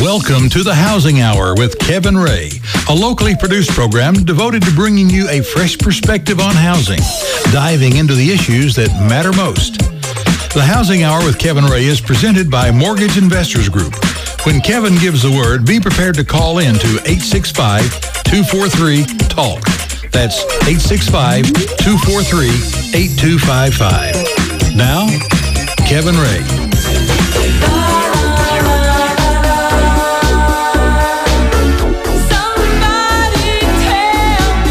Welcome to the Housing Hour with Kevin Ray, a locally produced program devoted to bringing you a fresh perspective on housing, diving into the issues that matter most. The Housing Hour with Kevin Ray is presented by Mortgage Investors Group. When Kevin gives the word, be prepared to call in to 865 243 TALK. That's 865 243 8255. Now, Kevin Ray.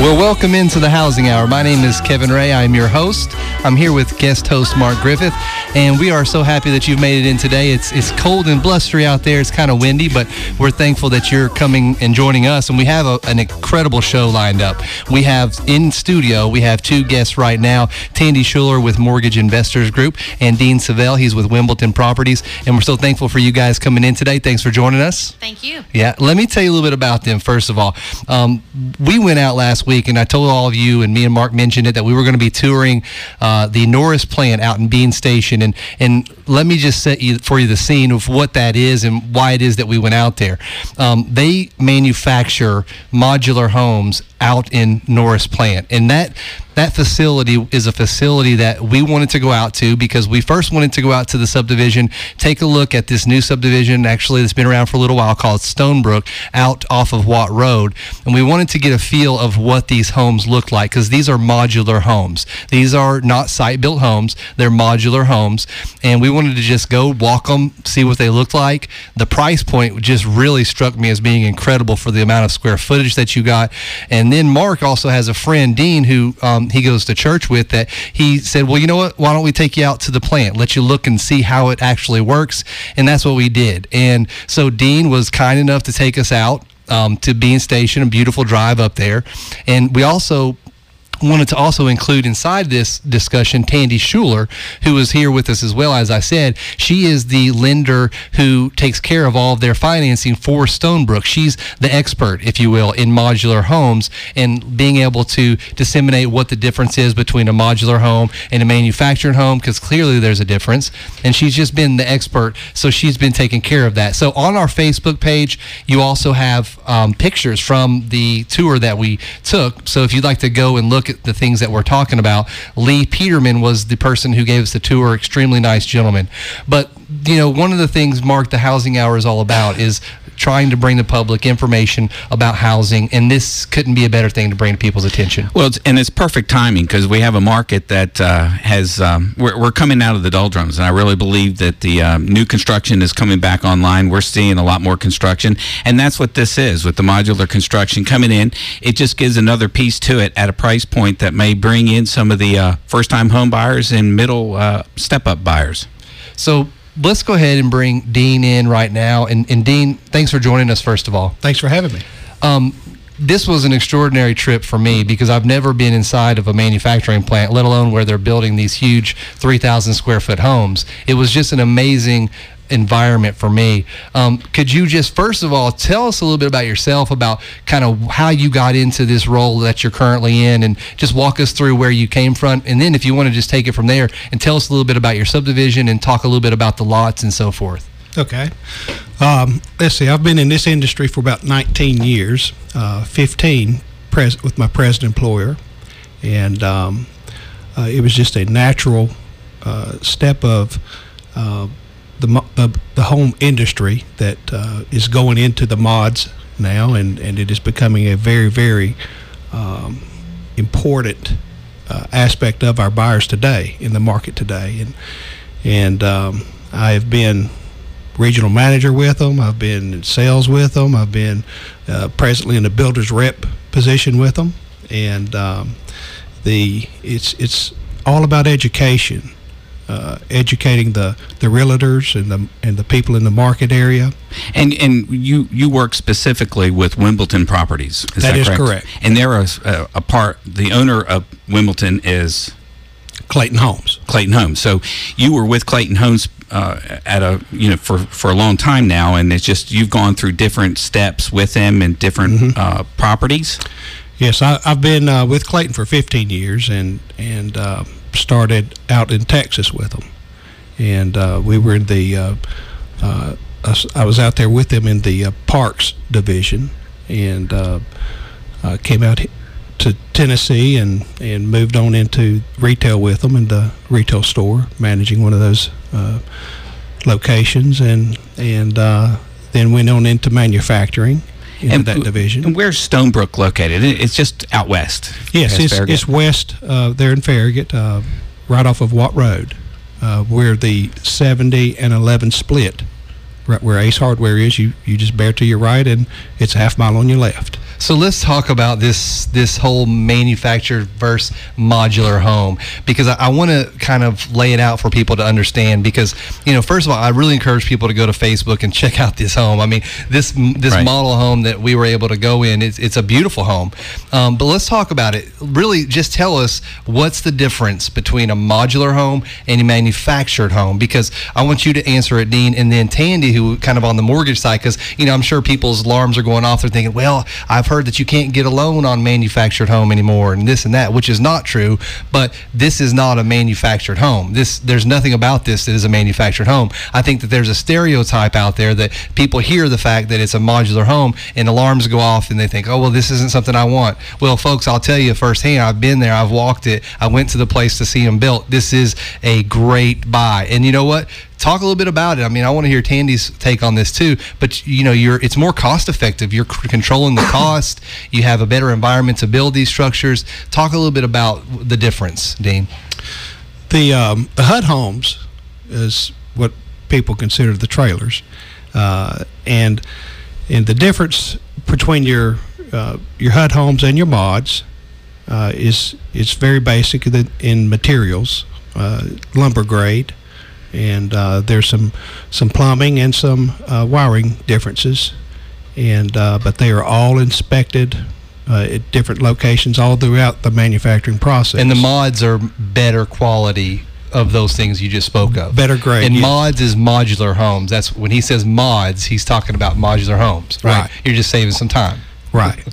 Well, welcome into the Housing Hour. My name is Kevin Ray. I'm your host. I'm here with guest host Mark Griffith, and we are so happy that you've made it in today. It's it's cold and blustery out there. It's kind of windy, but we're thankful that you're coming and joining us. And we have a, an incredible show lined up. We have in studio, we have two guests right now: Tandy Shuler with Mortgage Investors Group, and Dean Savelle. He's with Wimbledon Properties, and we're so thankful for you guys coming in today. Thanks for joining us. Thank you. Yeah, let me tell you a little bit about them. First of all, um, we went out last week, and I told all of you, and me and Mark mentioned it, that we were going to be touring uh, the Norris plant out in Bean Station, and and let me just set you for you the scene of what that is and why it is that we went out there. Um, they manufacture modular homes out in Norris plant, and that that facility is a facility that we wanted to go out to because we first wanted to go out to the subdivision, take a look at this new subdivision, actually that's been around for a little while called Stonebrook, out off of Watt Road, and we wanted to get a feel of what these homes look like because these are modular homes. These are not site-built homes; they're modular homes, and we wanted to just go walk them, see what they look like. The price point just really struck me as being incredible for the amount of square footage that you got, and then Mark also has a friend, Dean, who um, he goes to church with that he said, Well, you know what? Why don't we take you out to the plant, let you look and see how it actually works? And that's what we did. And so Dean was kind enough to take us out um, to Bean Station, a beautiful drive up there. And we also wanted to also include inside this discussion Tandy Shuler, who is here with us as well. As I said, she is the lender who takes care of all of their financing for Stonebrook. She's the expert, if you will, in modular homes and being able to disseminate what the difference is between a modular home and a manufactured home, because clearly there's a difference. And she's just been the expert, so she's been taking care of that. So on our Facebook page, you also have um, pictures from the tour that we took. So if you'd like to go and look at the things that we're talking about, Lee Peterman was the person who gave us the tour. Extremely nice gentleman. But you know, one of the things, Mark, the Housing Hour is all about is trying to bring the public information about housing, and this couldn't be a better thing to bring to people's attention. Well, it's, and it's perfect timing because we have a market that uh, has um, we're, we're coming out of the doldrums, and I really believe that the um, new construction is coming back online. We're seeing a lot more construction, and that's what this is with the modular construction coming in. It just gives another piece to it at a price point that may bring in some of the uh, first-time home buyers and middle uh, step-up buyers. So let's go ahead and bring Dean in right now. And, and Dean, thanks for joining us, first of all. Thanks for having me. Um, this was an extraordinary trip for me because I've never been inside of a manufacturing plant, let alone where they're building these huge 3,000 square foot homes. It was just an amazing environment for me. Um, could you just, first of all, tell us a little bit about yourself, about kind of how you got into this role that you're currently in, and just walk us through where you came from? And then, if you want to just take it from there and tell us a little bit about your subdivision and talk a little bit about the lots and so forth. Okay. Um, let's see. I've been in this industry for about 19 years, uh, 15 pres- with my present employer, and um, uh, it was just a natural uh, step of uh, the, the the home industry that uh, is going into the mods now, and, and it is becoming a very very um, important uh, aspect of our buyers today in the market today, and and um, I have been regional manager with them. I've been in sales with them. I've been uh, presently in the builder's rep position with them, and um, the it's it's all about education, uh, educating the the realtors and the and the people in the market area. And and you you work specifically with Wimbledon Properties. Is That that, is correct? correct. And they're a, a, a part. The owner of Wimbledon is Clayton Homes. Clayton Homes. So you were with Clayton Homes uh, at a you know for for a long time now, and it's just you've gone through different steps with them and different uh, properties. Yes, I, I've been uh, with Clayton for 15 years, and and uh, started out in Texas with them, and uh, we were in the uh, uh, I was out there with them in the uh, Parks division, and came out to Tennessee and and moved on into retail with them in the retail store, managing one of those locations, and and then went on into manufacturing into that division. And where's Stonebrook located? It's just out west. Yes, it's, it's west uh, there in Farragut, uh, right off of Watt Road, uh, where the 70 and 11 split. Right where Ace Hardware is, you, you just bear to your right, and it's a half mile on your left. So let's talk about this this whole manufactured versus modular home because I, I want to kind of lay it out for people to understand. Because you know, first of all, I really encourage people to go to Facebook and check out this home. I mean, this this Right. model home that we were able to go in, it's, it's a beautiful home. Um, but let's talk about it. Really, just tell us what's the difference between a modular home and a manufactured home. Because I want you to answer it, Dean, and then Tandy, who kind of on the mortgage side. Because you know, I'm sure people's alarms are going off. They're thinking, well, I've heard that you can't get a loan on manufactured home anymore, and this and that, which is not true. But this is not a manufactured home. This there's nothing about this that is a manufactured home. I think that there's a stereotype out there that people hear the fact that it's a modular home and alarms go off and they think, oh well, this isn't something I want. Well, folks, I'll tell you firsthand. I've been there. I've walked it. I went to the place to see them built. This is a great buy. And you know what? Talk a little bit about it. I mean, I want to hear Tandy's take on this too. But you know, you're it's more cost effective. You're c- controlling the cost. You have a better environment to build these structures. Talk a little bit about the difference, Dean. The um, the HUD homes is what people consider the trailers, uh, and and the difference between your uh, your HUD homes and your mods uh, is it's very basic in- materials, uh, lumber grade, and uh, there's some some plumbing and some uh, wiring differences, and uh, but they are all inspected. Uh, at different locations all throughout the manufacturing process. And the mods are better quality of those things you just spoke of. Better grade, And mods is modular homes. That's when he says mods, he's talking about modular homes. Right. Right. You're just saving some time. Right.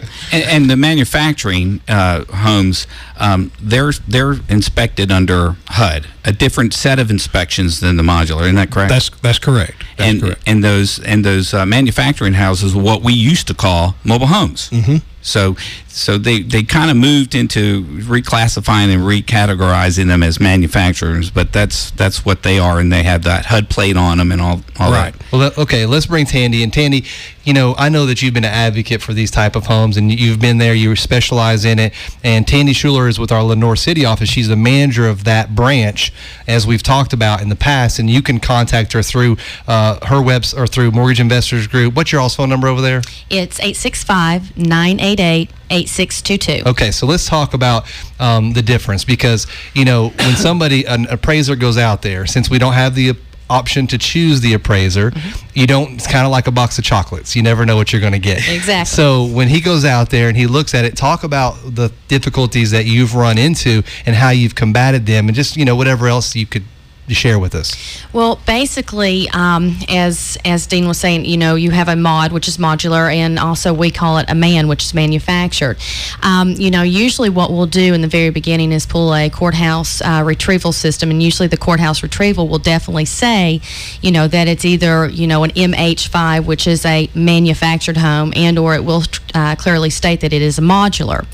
And, and the manufacturing uh, homes, um, they're they're inspected under HUD, a different set of inspections than the modular. Isn't that correct? That's that's correct. That's and correct. and those and those uh, manufacturing houses, what we used to call mobile homes. Mm-hmm. So so they they kind of moved into reclassifying and recategorizing them as manufacturers, but that's that's what they are, and they have that HUD plate on them and all all Right. that. Well, okay, let's bring Tandy. And Tandy, you know, I know that you've been an advocate for these type of homes, and you've been there. You specialize in it. And Tandy Shuler is with our Lenoir City office. She's the manager of that branch, as we've talked about in the past. And you can contact her through uh, her webs or through Mortgage Investors Group. What's your all's phone number over there? It's 865 988 8622. Okay, so let's talk about um, the difference because you know when somebody an appraiser goes out there, since we don't have the option to choose the appraiser, you don't. It's kind of like a box of chocolates. You never know what you're going to get. Exactly. So when he goes out there and he looks at it, talk about the difficulties that you've run into and how you've combated them, and just you know whatever else you could share with us. Well, basically, um, as as Dean was saying, you know, you have a mod, which is modular, and also we call it a man, which is manufactured. Um, you know, usually what we'll do in the very beginning is pull a courthouse uh, retrieval system, and usually the courthouse retrieval will definitely say, you know, that it's either you know an MH5, which is a manufactured home, and or it will uh, clearly state that it is a modular.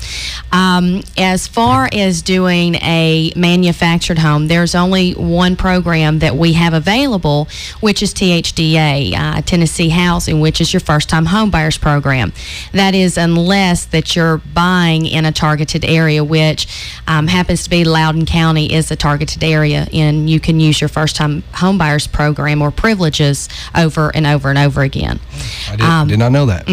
Um, as far as doing a manufactured home, there's only one program that we have available, which is THDA, uh, Tennessee Housing, which is your first time home buyers program. That is, unless that you're buying in a targeted area, which um, happens to be Loudon County is a targeted area, and you can use your first time home buyers program or privileges over and over and over again. I did, did not know that.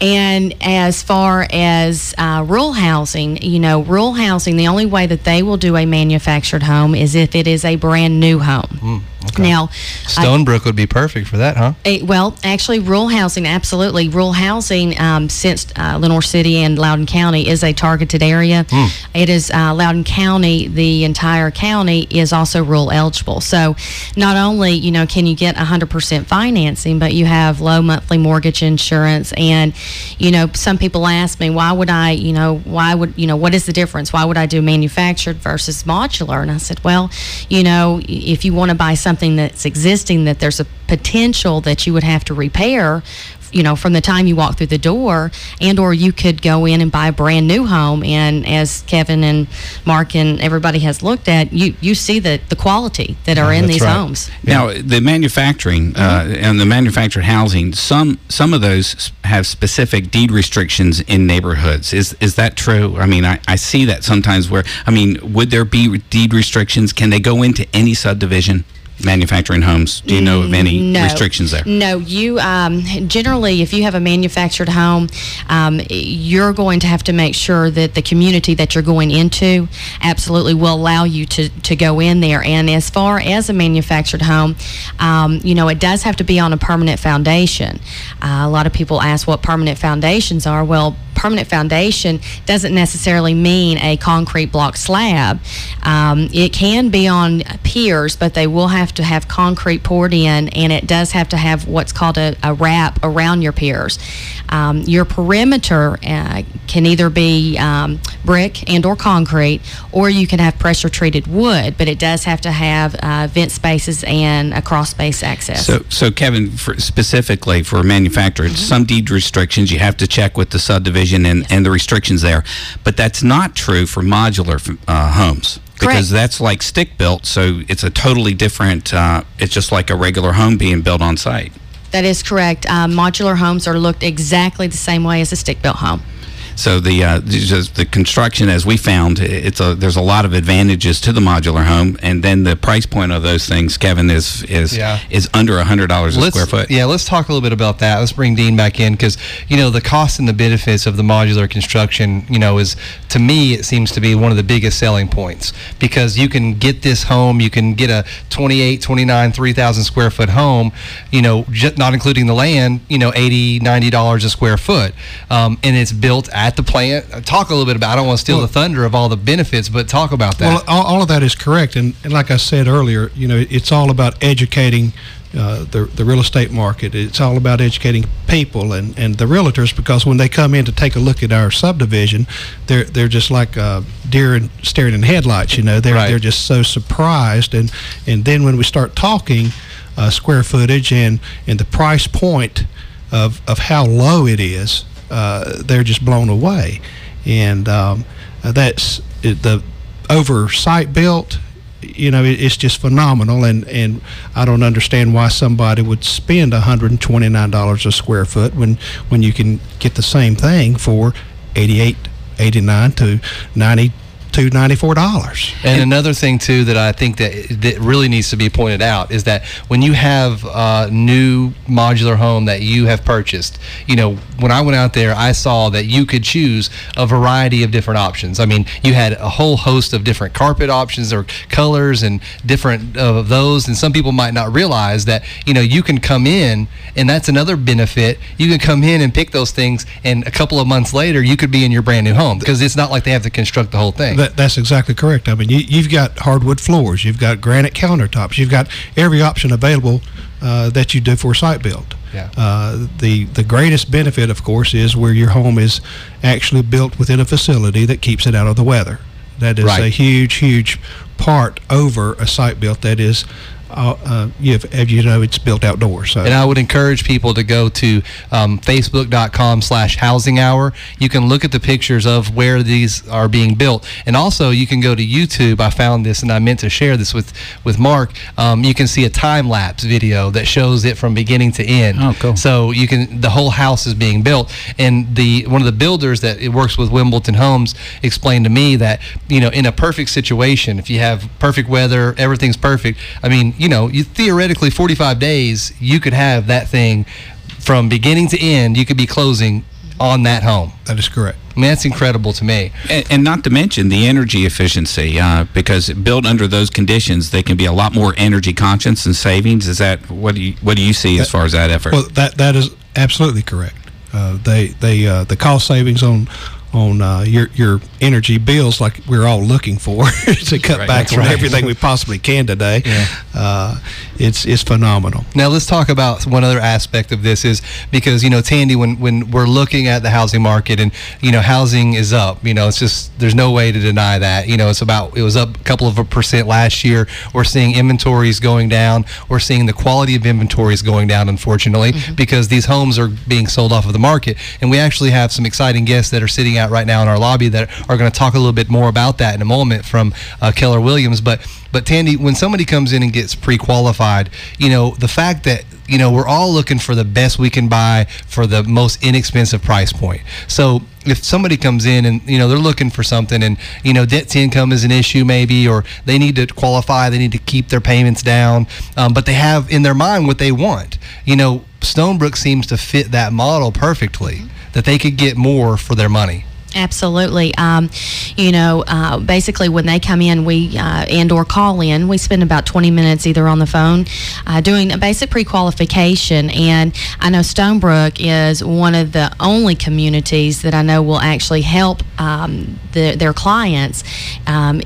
And as far as uh, rural housing, you know, rural housing, the only way that they will do a manufactured home is if it is a brand new home. Now, I- Stonebrook would be perfect for that, huh? Eh, well, actually, rural housing, absolutely. Rural housing, um, since uh, Lenoir City and Loudon County is a targeted area, it is uh, Loudon County, the entire county is also rural eligible. So, not only, you know, can you get 100% financing, but you have low monthly mortgage insurance. And, you know, some people ask me, why would I, you know, why would, you know, what is the difference? Why would I do manufactured versus modular? And I said, well, you know, if you want to buy something something that's existing that there's a potential that you would have to repair you know from the time you walk through the door and or you could go in and buy a brand new home and as kevin and mark and everybody has looked at you you see the the quality that are in these right. homes Now, the manufacturing uh, and the manufactured housing, some some of those have specific deed restrictions in neighborhoods. Is is that true? I mean, I, I see that sometimes where I mean, would there be deed restrictions? Can they go into any subdivision? Manufacturing homes. Do you know of any no. restrictions there? No, you um, generally, if you have a manufactured home, um, you're going to have to make sure that the community that you're going into absolutely will allow you to, to go in there. And as far as a manufactured home, um, you know, it does have to be on a permanent foundation. Uh, a lot of people ask what permanent foundations are. Well, permanent foundation doesn't necessarily mean a concrete block slab. Um, it can be on piers, but they will have to have concrete poured in, and it does have to have what's called a, a wrap around your piers. Um, your perimeter uh, can either be um, brick and or concrete, or you can have pressure treated wood, but it does have to have uh, vent spaces and a cross space access. So, so Kevin, for specifically for manufactured, Mm-hmm. some deed restrictions you have to check with the subdivision and, and the restrictions there, but that's not true for modular uh, homes because Correct. that's like stick built. So it's a totally different. Uh, it's just like a regular home being built on site. that is correct. Um, modular homes are looked exactly the same way as a stick built home. So the uh, the construction, as we found, it's a there's a lot of advantages to the modular home, and then the price point of those things, Kevin, is is Yeah. is under a hundred dollars a let's, square foot. Yeah, let's talk a little bit about that. Let's bring Dean back in because you know the cost and the benefits of the modular construction. You know, is to me it seems to be one of the biggest selling points because you can get this home, you can get a 28, 29, 3,000 square foot home. You know, not including the land. You know, 80, 90 dollars a square foot, um, and it's built at the plant. Talk a little bit about. I don't want to steal the thunder of all the benefits, but talk about that. Well, all, all of that is correct, and, and like I said earlier, you know, it's all about educating uh, the the real estate market. It's all about educating people and, and the realtors because when they come in to take a look at our subdivision, they're they're just like uh, deer in, staring in headlights. You know, they're Right. they're just so surprised, and and then when we start talking uh, square footage and and the price point of of how low it is, uh, they're just blown away, and um, uh, that's the oversight built. You know, it, it's just phenomenal, and and I don't understand why somebody would spend hundred and twenty nine dollars a square foot when when you can get the same thing for eighty eight, eighty nine to ninety two, ninety four dollars. And another thing too that I think that that really needs to be pointed out is that when you have a new modular home that you have purchased, you know, when I went out there, I saw that you could choose a variety of different options. I mean, you had a whole host of different carpet options or colors and different of those. And some people might not realize that you know you can come in, and that's another benefit. You can come in and pick those things, and a couple of months later, you could be in your brand new home because it's not like they have to construct the whole thing. That, that's exactly correct. I mean, you, you've got hardwood floors, you've got granite countertops, you've got every option available uh, that you do for a site build. Yeah. Uh, the the greatest benefit, of course, is where your home is actually built within a facility that keeps it out of the weather. That is Right. a huge, huge part over a site built that is, uh, uh, you as you know, it's built outdoors. So And I would encourage people to go to um, facebook.com slash housing hour. You can look at the pictures of where these are being built. And also you can go to YouTube. I found this and I meant to share this with, with Mark. Um, you can see a time lapse video that shows it from beginning to end. Oh, cool. So you can, the whole house is being built. And the, one of the builders that it works with Wimbledon Homes explained to me that, you know, in a perfect situation, if you have perfect weather, everything's perfect. I mean, you know, you theoretically 45 days, you could have that thing from beginning to end. You could be closing on that home. that is correct. I mean, that's incredible to me. And, and not to mention the energy efficiency, uh, because built under those conditions, they can be a lot more energy conscious and savings. Is that what do you what do you see as far as that effort? Well, that that is absolutely correct. Uh, they they uh, the cost savings on on uh, your your energy bills like we're all looking for to cut Right, back on right. everything we possibly can today. Yeah. Uh, it's it's phenomenal. Now let's talk about one other aspect of this is because you know Tandy when when we're looking at the housing market and you know housing is up you know it's just there's no way to deny that. You know it's about it was up a couple of a percent last year. We're seeing inventories going down. We're seeing the quality of inventories going down unfortunately because these homes are being sold off of the market. And we actually have some exciting guests that are sitting out right now in our lobby that are going to talk a little bit more about that in a moment from uh, Keller Williams. But but Tandy when somebody comes in and gets pre-qualified you know the fact that you know we're all looking for the best we can buy for the most inexpensive price point. So if somebody comes in and you know they're looking for something and you know debt to income is an issue maybe or they need to qualify they need to keep their payments down um, but they have in their mind what they want. You know stonebrook seems to fit that model perfectly that they could get more for their money Absolutely. Um, you know, uh, basically when they come in, we uh, and or call in, we spend about 20 minutes either on the phone uh, doing a basic pre-qualification. And I know Stonebrook is one of the only communities that I know will actually help um, the, their clients um,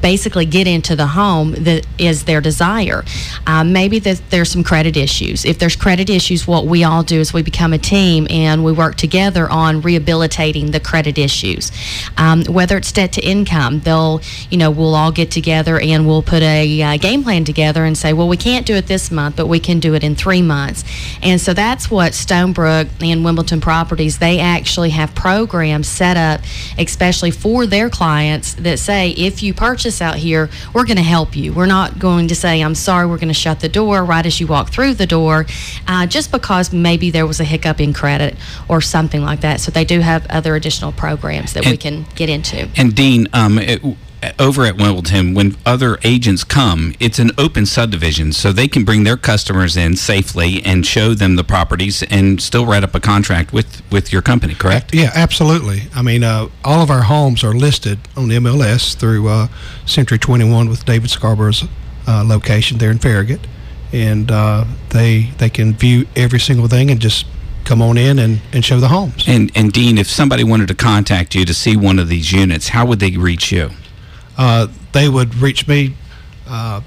basically get into the home that is their desire. Um, maybe that there's some credit issues. If there's credit issues, what we all do is we become a team and we work together on rehabilitating the credit issues. Um, whether it's debt to income, they'll, you know, we'll all get together and we'll put a uh, game plan together and say, well, we can't do it this month, but we can do it in three months. And so that's what Stonebrook and Wimbledon Properties, they actually have programs set up, especially for their clients that say, if you purchase out here, we're going to help you. We're not going to say, I'm sorry, we're going to shut the door right as you walk through the door, uh, just because maybe there was a hiccup in credit or something like that. So they do have other additional programs that we And- can get into. And Dean, um, it, over at Wimbledon, when other agents come, it's an open subdivision, so they can bring their customers in safely and show them the properties and still write up a contract with, with your company, correct? Yeah, absolutely. I mean, uh, all of our homes are listed on the MLS through uh, Century 21 with David Scarborough's uh, location there in Farragut, and uh, they they can view every single thing and just come on in and, and show the homes. And, and Dean, if somebody wanted to contact you to see one of these units, how would they reach you? Uh, they would reach me uh,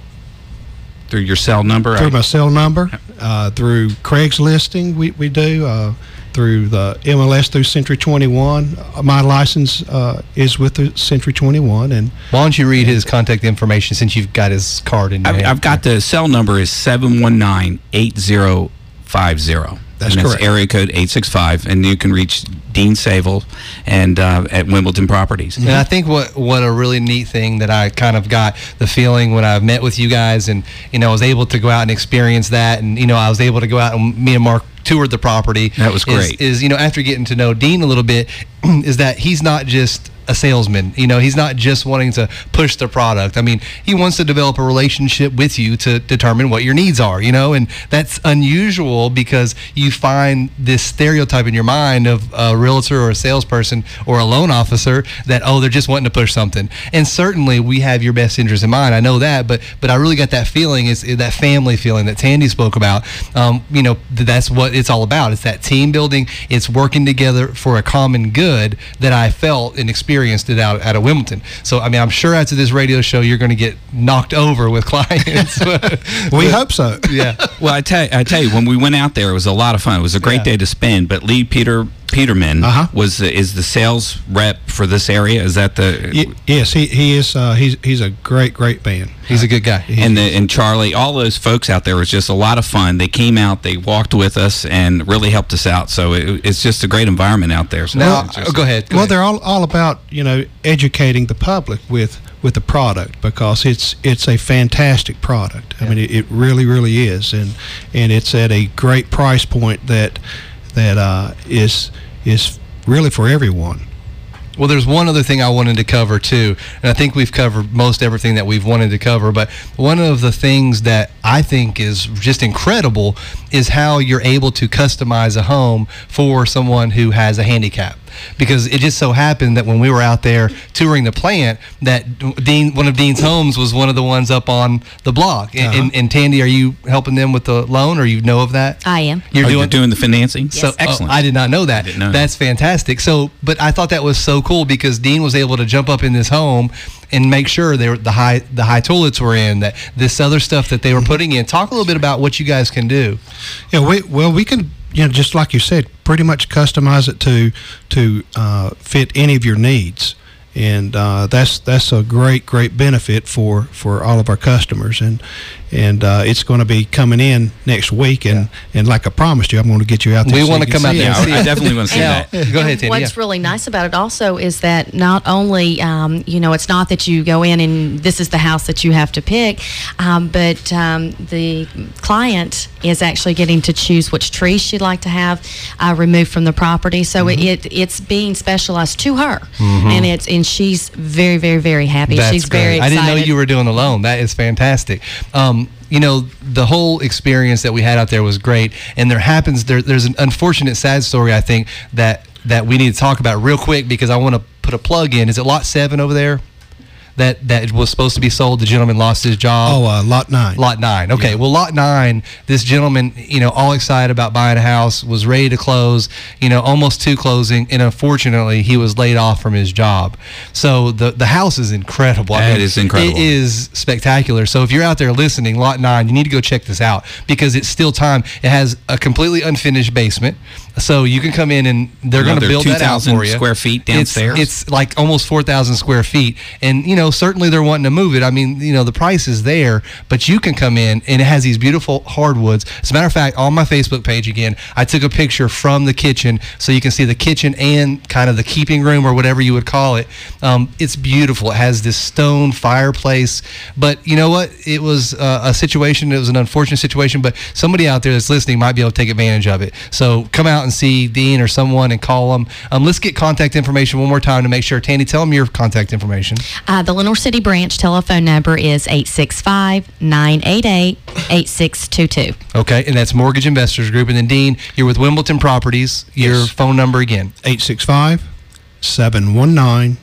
Through your cell number? through my cell number, uh, through Craig's listing we, we do, uh, through the MLS through Century 21. Uh, My license uh, is with the Century 21, and why don't you read his contact information since you've got his card in your I've, hand? I've got the cell number is 719-8050. That's and correct. area code 865, and you can reach Dean Savelle and uh, at Wimbledon Properties. And I think what what a really neat thing that I kind of got the feeling when I met with you guys, and you know, I was able to go out and experience that, and you know, I was able to go out and me and Mark toured the property. That was is- great. Is, you know, after getting to know Dean a little bit, is that he's not just a salesman. You know, he's not just wanting to push the product. I mean, he wants to develop a relationship with you to determine what your needs are, you know, and that's unusual because you find this stereotype in your mind of a realtor or a salesperson or a loan officer that, oh, they're just wanting to push something. And certainly we have your best interest in mind. I know that, but but I really got that feeling, is that family feeling that Tandy spoke about. Um, you know, that's what it's all about. It's that team building. It's working together for a common good that I felt and experienced it out at a Wimbledon. So I mean, I'm sure after this radio show, you're going to get knocked over with clients. we hope so. yeah. Well, I tell, you, I tell you, when we went out there, it was a lot of fun. It was a great Yeah. day to spend. But Lee Peter Peterman Uh-huh. was is the sales rep for this area. Is that the Y- yes, he, he is. Uh, he's he's a great great man. He's a good guy. and the and Charlie, all those folks out there was just a lot of fun. They came out, they walked with us, and really helped us out. So it, it's just a great environment out there. So Now, just- oh, go ahead. Go well, ahead. they're all, all about you know educating the public with with the product because it's it's a fantastic product. I mean, it, it really really is, and and it's at a great price point that that uh, is is really for everyone. Well, there's one other thing I wanted to cover too, and I think we've covered most everything that we've wanted to cover. But one of the things that I think is just incredible is how you're able to customize a home for someone who has a handicap. because it just so happened that when we were out there touring the plant, that Dean, one of Dean's homes was one of the ones up on the block. And, Uh-huh. and, and Tandy, are you helping them with the loan, or you know of that? I am. You're Oh, doing you're doing the financing. so So excellent. oh, I did not know that. didn't know That's fantastic. So, but I thought that was so cool because Dean was able to jump up in this home and make sure they were, the high the high toilets were in that this other stuff that they were putting in. Talk a little bit about what you guys can do. Yeah, we well we can you know just like you said, pretty much customize it to to uh, fit any of your needs, and uh, that's that's a great great benefit for for all of our customers, and and uh, it's going to be coming in next week, and and like I promised you, I'm going to get you out there. We so wanna come out there yeah, I, I definitely want to see Now, that. go ahead, And Tandy. What's yeah. really nice about it also is that not only, um, you know, it's not that you go in and this is the house that you have to pick, um, but um, the client is actually getting to choose which trees she'd like to have uh, removed from the property. So Mm-hmm. it, it it's being specialized to her, and it's and she's very very very happy. That's she's great. very I didn't know you were doing the loan. That is fantastic. Um, Um, you know, the whole experience that we had out there was great. And there happens there, there's an unfortunate, sad story. I think that that we need to talk about real quick because I want to put a plug in. Is it lot seven over there? That that was supposed to be sold. The gentleman lost his job. Oh, uh, lot nine. Lot nine. Okay. Well, lot nine, this gentleman, you know, all excited about buying a house, was ready to close, you know, almost to closing. And unfortunately, he was laid off from his job. So the, the house is incredible. That is incredible. It is spectacular. So if you're out there listening, lot nine, you need to go check this out because it's still time. It has a completely unfinished basement. So you can come in and they're going to Another build that out 2,000 for you. square feet It's- downstairs? It's, like almost 4,000 square feet. And, you know, certainly they're wanting to move it. I mean, you know, the price is there, but you can come in and it has these beautiful hardwoods. As a matter of fact, on my Facebook page again, I took a picture from the kitchen so you can see the kitchen and kind of the keeping room or whatever you would call it. Um, it's beautiful. It has this stone fireplace. But you know what? It was uh, a situation, it was an unfortunate situation, but somebody out there that's listening might be able to take advantage of it. So come out and see Dean or someone and call them. Um, let's get contact information one more time to make sure. Tandy, tell them your contact information. Uh, the Lenoir City branch telephone number is 865 988 8622. Okay, and that's Mortgage Investors Group. And then Dean, you're with Wimbledon Properties. Your Yes. phone number again. 865 719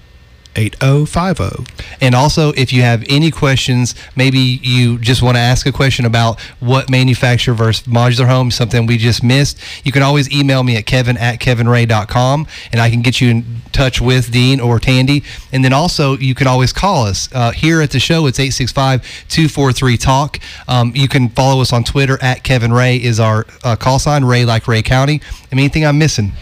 8050. And also, if you have any questions, maybe you just want to ask a question about what manufacturer versus modular home, something we just missed, you can always email me at kevin at kevinray.com and I can get you in touch with Dean or Tandy. And then also, you can always call us. Uh, here at the show, it's 865 243 TALK. Um, you can follow us on Twitter at Kevin Ray, is our uh, call sign, Ray like Ray County. Anything I'm missing?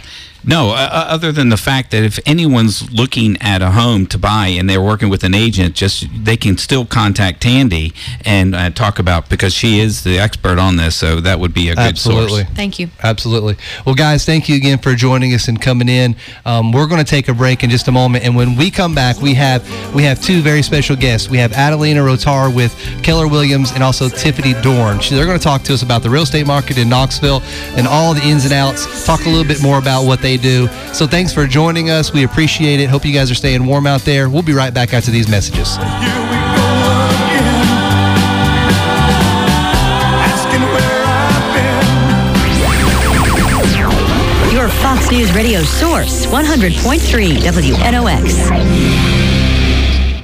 No, uh, uh, other than the fact that if anyone's looking at a home to buy and they're working with an agent, just they can still contact Tandy and uh, talk about because she is the expert on this. So that would be a good source. Absolutely. source. Thank you. Absolutely. Well, guys, thank you again for joining us and coming in. Um, we're going to take a break in just a moment, and when we come back, we have we have two very special guests. We have Adelina Rotar with Keller Williams and also Tiffany Dorn. She- They're going to talk to us about the real estate market in Knoxville and all the ins and outs. Talk a little bit more about what they do. So, thanks for joining us. We appreciate it. Hope you guys are staying warm out there. We'll be right back after these messages. Your Fox News radio source, 100.3 WNOX.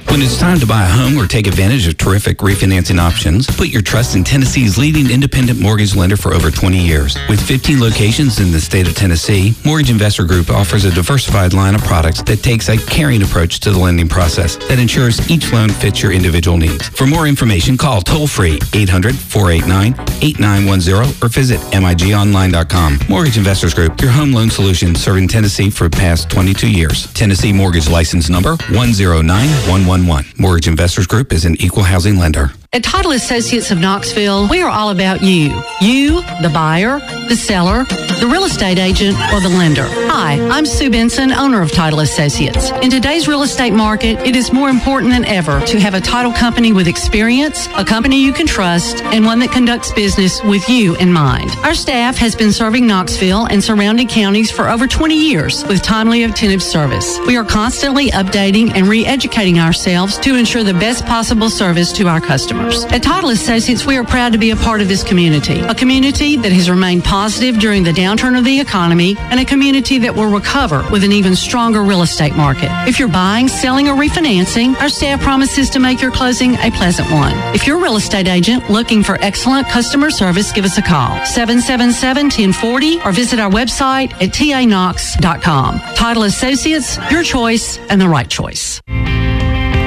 When it's time to buy a home or take advantage of terrific refinancing options, put your trust in Tennessee's leading independent mortgage lender for over 20 years. With 15 locations in the state of Tennessee, Mortgage Investor Group offers a diversified line of products that takes a caring approach to the lending process that ensures each loan fits your individual needs. For more information, call toll-free 800-489-8910 or visit migonline.com. Mortgage Investors Group, your home loan solution serving Tennessee for the past 22 years. Tennessee Mortgage License Number 109111. Mortgage Investors Group is an equal housing lender. At Title Associates of Knoxville, we are all about you. You, the buyer, the seller, the real estate agent, or the lender. Hi, I'm Sue Benson, owner of Title Associates. In today's real estate market, it is more important than ever to have a title company with experience, a company you can trust, and one that conducts business with you in mind. Our staff has been serving Knoxville and surrounding counties for over 20 years with timely, attentive service. We are constantly updating and re-educating ourselves to ensure the best possible service to our customers. Customers. At Title Associates, we are proud to be a part of this community, a community that has remained positive during the downturn of the economy, and a community that will recover with an even stronger real estate market. If you're buying, selling, or refinancing, our staff promises to make your closing a pleasant one. If you're a real estate agent looking for excellent customer service, give us a call 777-1040 or visit our website at tanox.com. Title Associates, your choice and the right choice.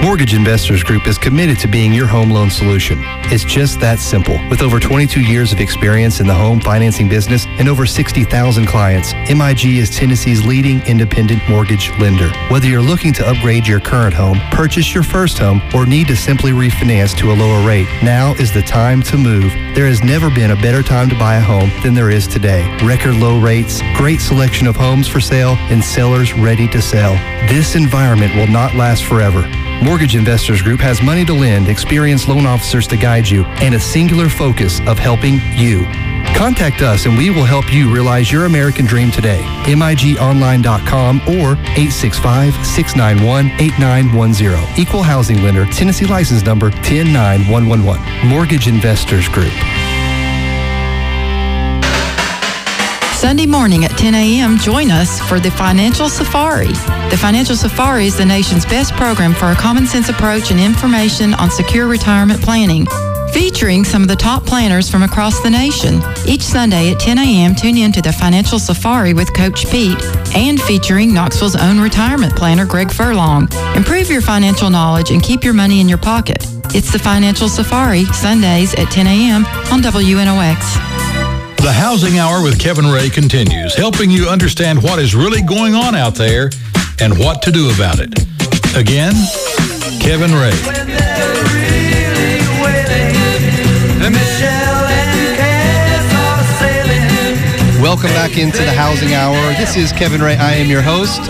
Mortgage Investors Group is committed to being your home loan solution. It's just that simple. With over 22 years of experience in the home financing business and over 60,000 clients, MIG is Tennessee's leading independent mortgage lender. Whether you're looking to upgrade your current home, purchase your first home, or need to simply refinance to a lower rate, now is the time to move. There has never been a better time to buy a home than there is today. Record low rates, great selection of homes for sale, and sellers ready to sell. This environment will not last forever. Mortgage Investors Group has money to lend, experienced loan officers to guide you, and a singular focus of helping you. Contact us and we will help you realize your American dream today. MIGOnline.com or 865-691-8910. Equal Housing Lender, Tennessee License Number 10911. Mortgage Investors Group. Sunday morning at 10 a.m., join us for the Financial Safari. The Financial Safari is the nation's best program for a common sense approach and information on secure retirement planning. Featuring some of the top planners from across the nation. Each Sunday at 10 a.m., tune in to the Financial Safari with Coach Pete and featuring Knoxville's own retirement planner, Greg Furlong. Improve your financial knowledge and keep your money in your pocket. It's the Financial Safari, Sundays at 10 a.m. on WNOX. The Housing Hour with Kevin Ray continues, helping you understand what is really going on out there and what to do about it. Again, Kevin Ray. Welcome back into the Housing Hour. This is Kevin Ray. I am your host.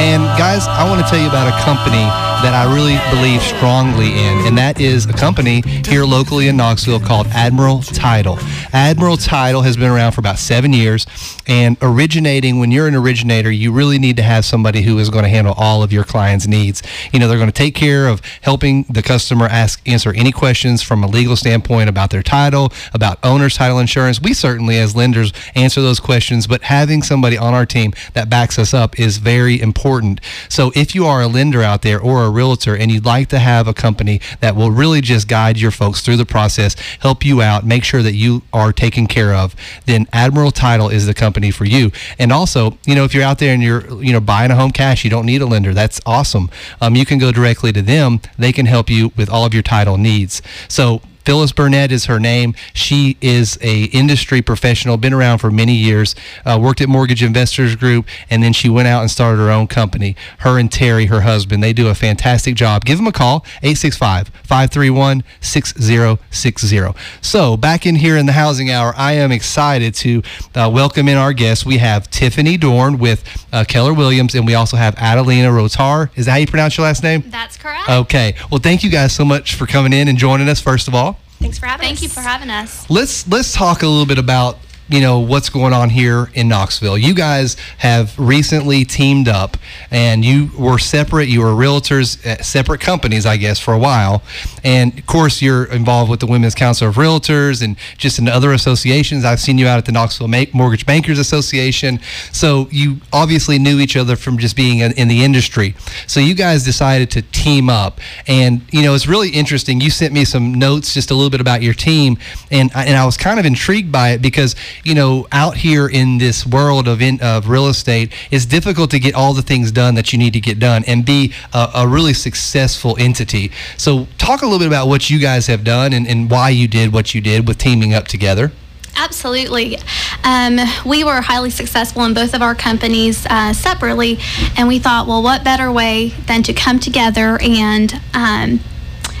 And guys, I want to tell you about a company that I really believe strongly in, and that is a company here locally in Knoxville called Admiral Title. Admiral Title has been around for about seven years, and originating, when you're an originator, you really need to have somebody who is going to handle all of your clients' needs. You know, they're going to take care of helping the customer ask, answer any questions from a legal standpoint about their title, about owner's title insurance. We certainly, as lenders, answer those questions, but having somebody on our team that backs us up is very important. So if you are a lender out there or a realtor and you'd like to have a company that will really just guide your folks through the process, help you out, make sure that you are taken care of, then Admiral Title is the company for you. And also, you know, if you're out there and you're, you know, buying a home cash, you don't need a lender. That's awesome. Um, you can go directly to them. They can help you with all of your title needs. So Phyllis Burnett is her name. She is a industry professional, been around for many years, uh, worked at Mortgage Investors Group, and then she went out and started her own company. Her and Terry, her husband, they do a fantastic job. Give them a call, 865-531-6060. So back in here in the Housing Hour, I am excited to uh, welcome in our guests. We have Tiffany Dorn with uh, Keller Williams, and we also have Adelina Rotar. Is that how you pronounce your last name? That's correct. Okay. Well, thank you guys so much for coming in and joining us, first of all. Thanks for having Thank us. Thank you for having us. Let's let's talk a little bit about you know what's going on here in Knoxville. You guys have recently teamed up, and you were separate. You were realtors, at separate companies, I guess, for a while. And of course, you're involved with the Women's Council of Realtors and just in other associations. I've seen you out at the Knoxville Mortgage Bankers Association. So you obviously knew each other from just being in, the industry. So you guys decided to team up, and you know it's really interesting. You sent me some notes, just a little bit about your team, and and I was kind of intrigued by it because you know out here in this world of in, of real estate, it's difficult to get all the things done that you need to get done and be a, a really successful entity. So talk a little bit about what you guys have done and, and why you did what you did with teaming up together. Absolutely. Um, we were highly successful in both of our companies uh, separately, and we thought, well, what better way than to come together and um,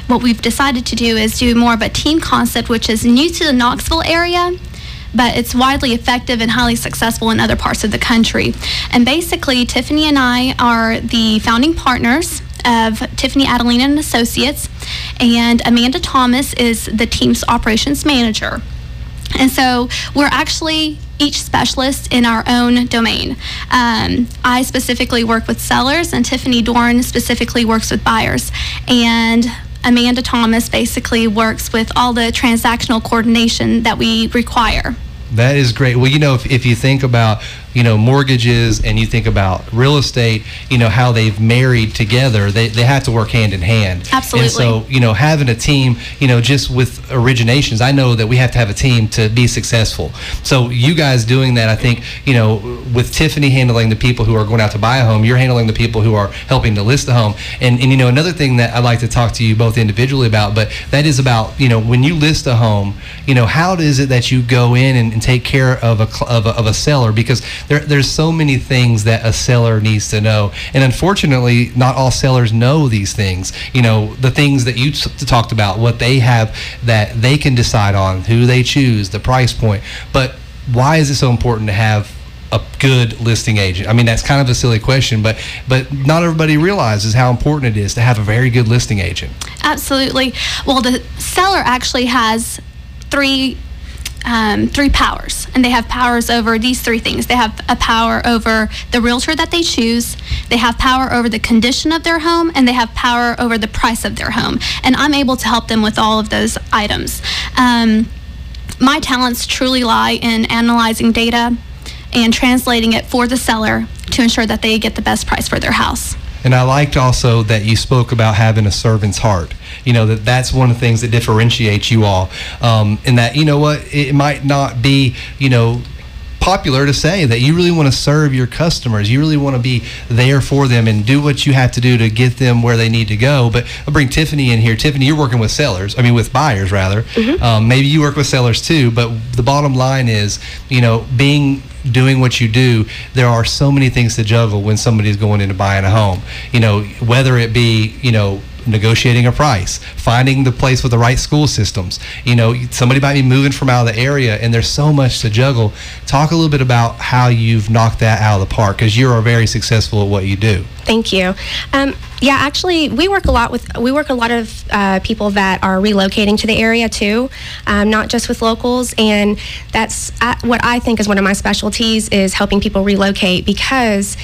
what we've decided to do is do more of a team concept, which is new to the Knoxville area. But it's widely effective and highly successful in other parts of the country. And basically, Tiffany and I are the founding partners of Tiffany Adelina and Associates, and Amanda Thomas is the team's operations manager. And so we're actually each specialist in our own domain. Um, I specifically work with sellers, and Tiffany Dorn specifically works with buyers. And Amanda Thomas basically works with all the transactional coordination that we require. That is great. Well, you know, if, if you think about, you know, mortgages and you think about real estate, you know, how they've married together, they, they have to work hand in hand. Absolutely. And so, you know, having a team, you know, just with originations, I know that we have to have a team to be successful. So you guys doing that, I think, you know, with Tiffany handling the people who are going out to buy a home, you're handling the people who are helping to list the home. And, and you know, another thing that I'd like to talk to you both individually about, but that is about, you know, when you list a home, you know, how is it that you go in and, and take care of a, of a, of a seller? Because there, there's so many things that a seller needs to know. And unfortunately, not all sellers know these things. You know, the things that you t- talked about, what they have that they can decide on, who they choose, the price point. But why is it so important to have a good listing agent? I mean, that's kind of a silly question, but but not everybody realizes how important it is to have a very good listing agent. Absolutely. Well, the seller actually has three um, three powers, and they have powers over these three things. They have a power over the realtor that they choose, they have power over the condition of their home, and they have power over the price of their home. And I'm able to help them with all of those items. Um, my talents truly lie in analyzing data and translating it for the seller to ensure that they get the best price for their house. And I liked also that you spoke about having a servant's heart. You know, that that's one of the things that differentiates you all. Um, and that, you know what, it might not be, you know, popular to say that you really want to serve your customers. You really want to be there for them and do what you have to do to get them where they need to go. But I'll bring Tiffany in here. Tiffany, you're working with sellers, I mean, with buyers rather. Um, maybe you work with sellers too, but the bottom line is, you know, being doing what you do, there are so many things to juggle when somebody's going into buying a home. You know, whether it be, you know, negotiating a price, finding the place with the right school systems. You know, somebody might be moving from out of the area and there's so much to juggle. Talk a little bit about how you've knocked that out of the park because you are very successful at what you do. Thank you. Um, yeah, actually, we work a lot with we work a lot of uh, people that are relocating to the area too, um, not just with locals. And that's uh, what I think is one of my specialties is helping people relocate because.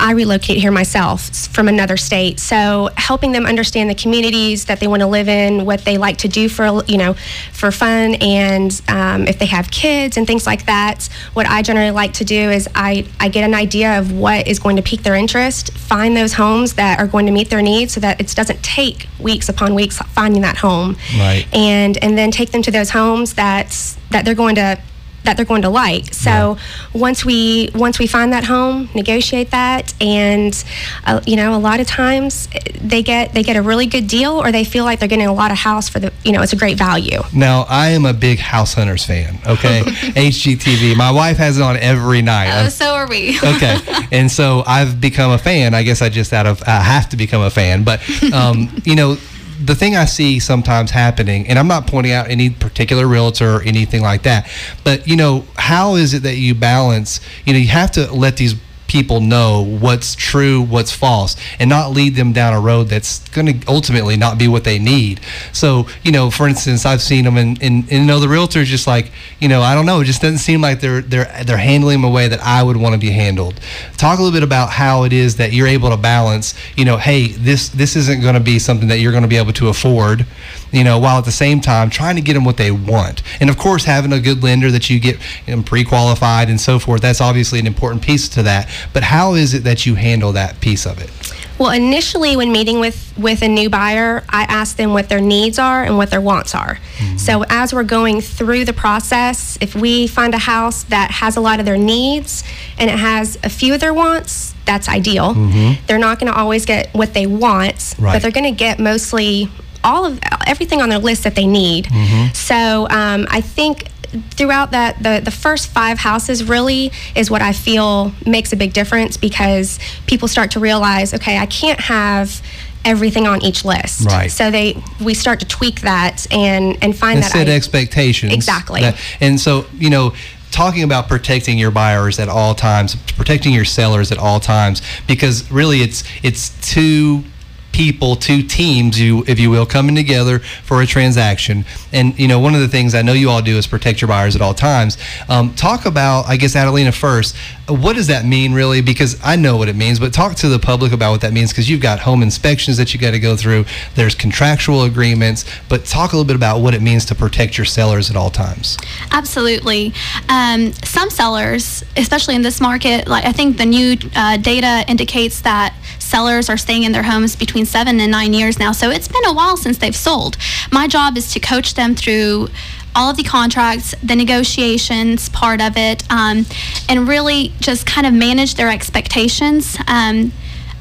I relocate here myself from another state, so helping them understand the communities that they want to live in, what they like to do for you know, for fun, and um, if they have kids and things like that. What I generally like to do is I I get an idea of what is going to pique their interest, find those homes that are going to meet their needs, so that it doesn't take weeks upon weeks finding that home Right. and and then take them to those homes that that they're going to that they're going to like. So once we once we find that home, negotiate that, and uh, you know a lot of times they get they get a really good deal, or they feel like they're getting a lot of house for the you know it's a great value. Now, I am a big House Hunters fan, okay? HGTV. My wife has it on every night. Oh, so are we. okay and so i've become a fan i guess i just out of i have to become a fan but um, you know the thing i see sometimes happening and i'm not pointing out any particular realtor or anything like that but you know how is it that you balance you know you have to let these people know what's true, what's false, and not lead them down a road that's going to ultimately not be what they need. So, you know, for instance, I've seen them, and, and, you know, the realtor's just like, you know, I don't know, it just doesn't seem like they're they're they're handling them a way that I would want to be handled. Talk a little bit about how it is that you're able to balance, you know, hey, this this isn't going to be something that you're going to be able to afford, you know, while at the same time trying to get them what they want, and of course having a good lender that you get them pre-qualified and so forth. That's obviously an important piece to that. But how is it that you handle that piece of it? Well, initially, when meeting with, with a new buyer, I ask them what their needs are and what their wants are. Mm-hmm. So, as we're going through the process, if we find a house that has a lot of their needs and it has a few of their wants, that's ideal. Mm-hmm. They're not going to always get what they want, Right. but they're going to get mostly all of everything on their list that they need. So, um, I think throughout that the, the first five houses really is what i feel makes a big difference because people start to realize okay i can't have everything on each list Right. so they we start to tweak that and and find and that set I- expectations. Exactly. That- and so, you know, talking about protecting your buyers at all times, protecting your sellers at all times, because really it's it's two people, two teams, you if you will, coming together for a transaction. And you know, one of the things I know you all do is protect your buyers at all times. Um, talk about, I guess, Adelina first. What does that mean, really? Because I know what it means, but talk to the public about what that means. Because you've got home inspections that you got to go through. There's contractual agreements, but talk a little bit about what it means to protect your sellers at all times. Absolutely. Um, some sellers, especially in this market, like I think the new uh, data indicates that sellers are staying in their homes between seven and nine years now. So it's been a while since they've sold. My job is to coach them through all of the contracts, the negotiations part of it, um, and really just kind of manage their expectations. Um,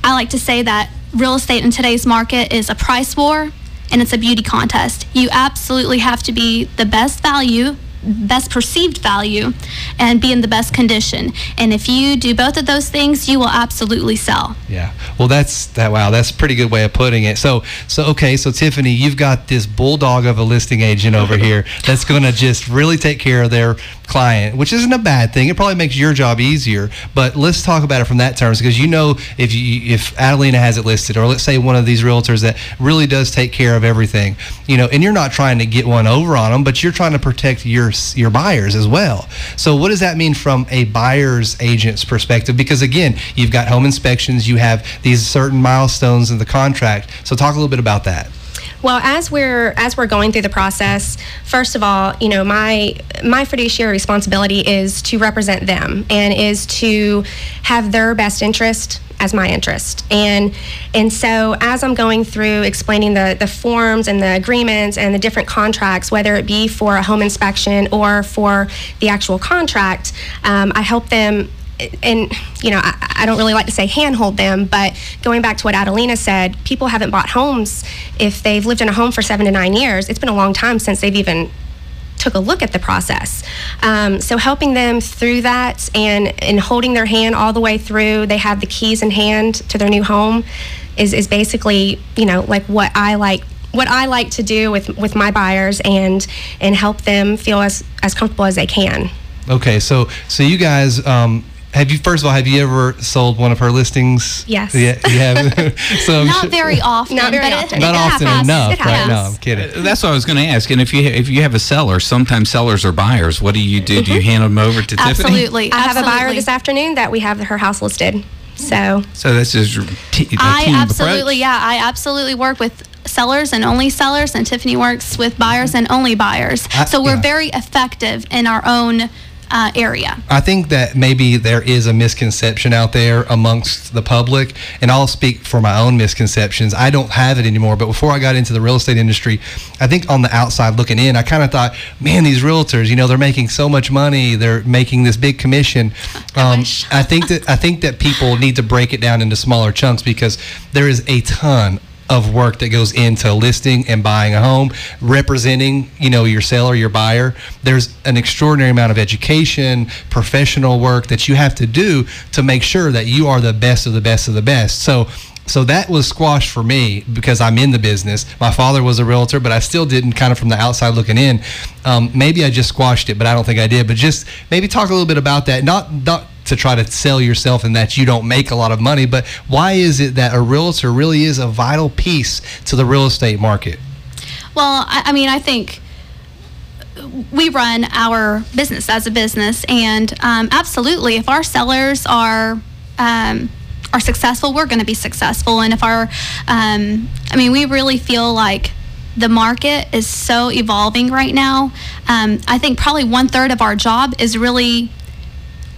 I like to say that real estate in today's market is a price war and it's a beauty contest. You absolutely have to be the best value best perceived value and be in the best condition. And if you do both of those things, you will absolutely sell. Yeah. Well, that's that. Wow, that's a pretty good way of putting it. So, so okay. So Tiffany, you've got this bulldog of a listing agent over here that's going to just really take care of their client, which isn't a bad thing. It probably makes your job easier. But let's talk about it from that terms because you know if you if Adelina has it listed, or let's say one of these realtors that really does take care of everything, you know, and you're not trying to get one over on them, but you're trying to protect your your buyers as well. So what does that mean from a buyer's agent's perspective? Because again, you've got home inspections, you have these certain milestones in the contract. So talk a little bit about that. Well, as we're as we're going through the process, first of all, you know, my my fiduciary responsibility is to represent them and is to have their best interest as my interest. And and so as I'm going through explaining the the forms and the agreements and the different contracts, whether it be for a home inspection or for the actual contract, um, I help them and you know, I, I, don't really like to say handhold them, but going back to what Adelina said, people haven't bought homes if they've lived in a home for seven to nine years. It's been a long time since they've even took a look at the process. Um, so helping them through that and and holding their hand all the way through, they have the keys in hand to their new home, is is basically you know like what I like what I like to do with with my buyers and and help them feel as as comfortable as they can. Okay, so so you guys um, have you first of all have you ever sold one of her listings? Yes. Yeah, you have. so not very often. Not very often. Not often happens. enough, right? No, I'm kidding. Uh, that's what I was going to ask. And if you if you have a seller, sometimes sellers are buyers. What do you do? Do you hand them over to Tiffany? Absolutely. I have Absolutely. a buyer this afternoon that we have her house listed. So. So that's just t- a I team absolutely, approach. yeah, I absolutely work with sellers and only sellers, and Tiffany works with buyers and only buyers. I- so we're yeah. very effective in our own uh, area. I think that maybe there is a misconception out there amongst the public, and I'll speak for my own misconceptions. I don't have it anymore, but before I got into the real estate industry, I think on the outside looking in, I kind of thought, man, these realtors, you know, they're making so much money, they're making this big commission. Um, I think that I think that people need to break it down into smaller chunks because there is a ton of work that goes into listing and buying a home, representing, you know, your seller, your buyer. There's an extraordinary amount of education, professional work that you have to do to make sure that you are the best of the best of the best. So so that was squashed for me because I'm in the business. My father was a realtor, but I still didn't kind of from the outside looking in. Um, maybe I just squashed it, but I don't think I did. But just maybe talk a little bit about that. Not not to try to sell yourself and that you don't make a lot of money, but why is it that a realtor really is a vital piece to the real estate market? Well, I, I mean, I think we run our business as a business, and um, absolutely, if our sellers are um, are successful, we're going to be successful. And if our, um, I mean, we really feel like the market is so evolving right now. Um, I think probably one third of our job is really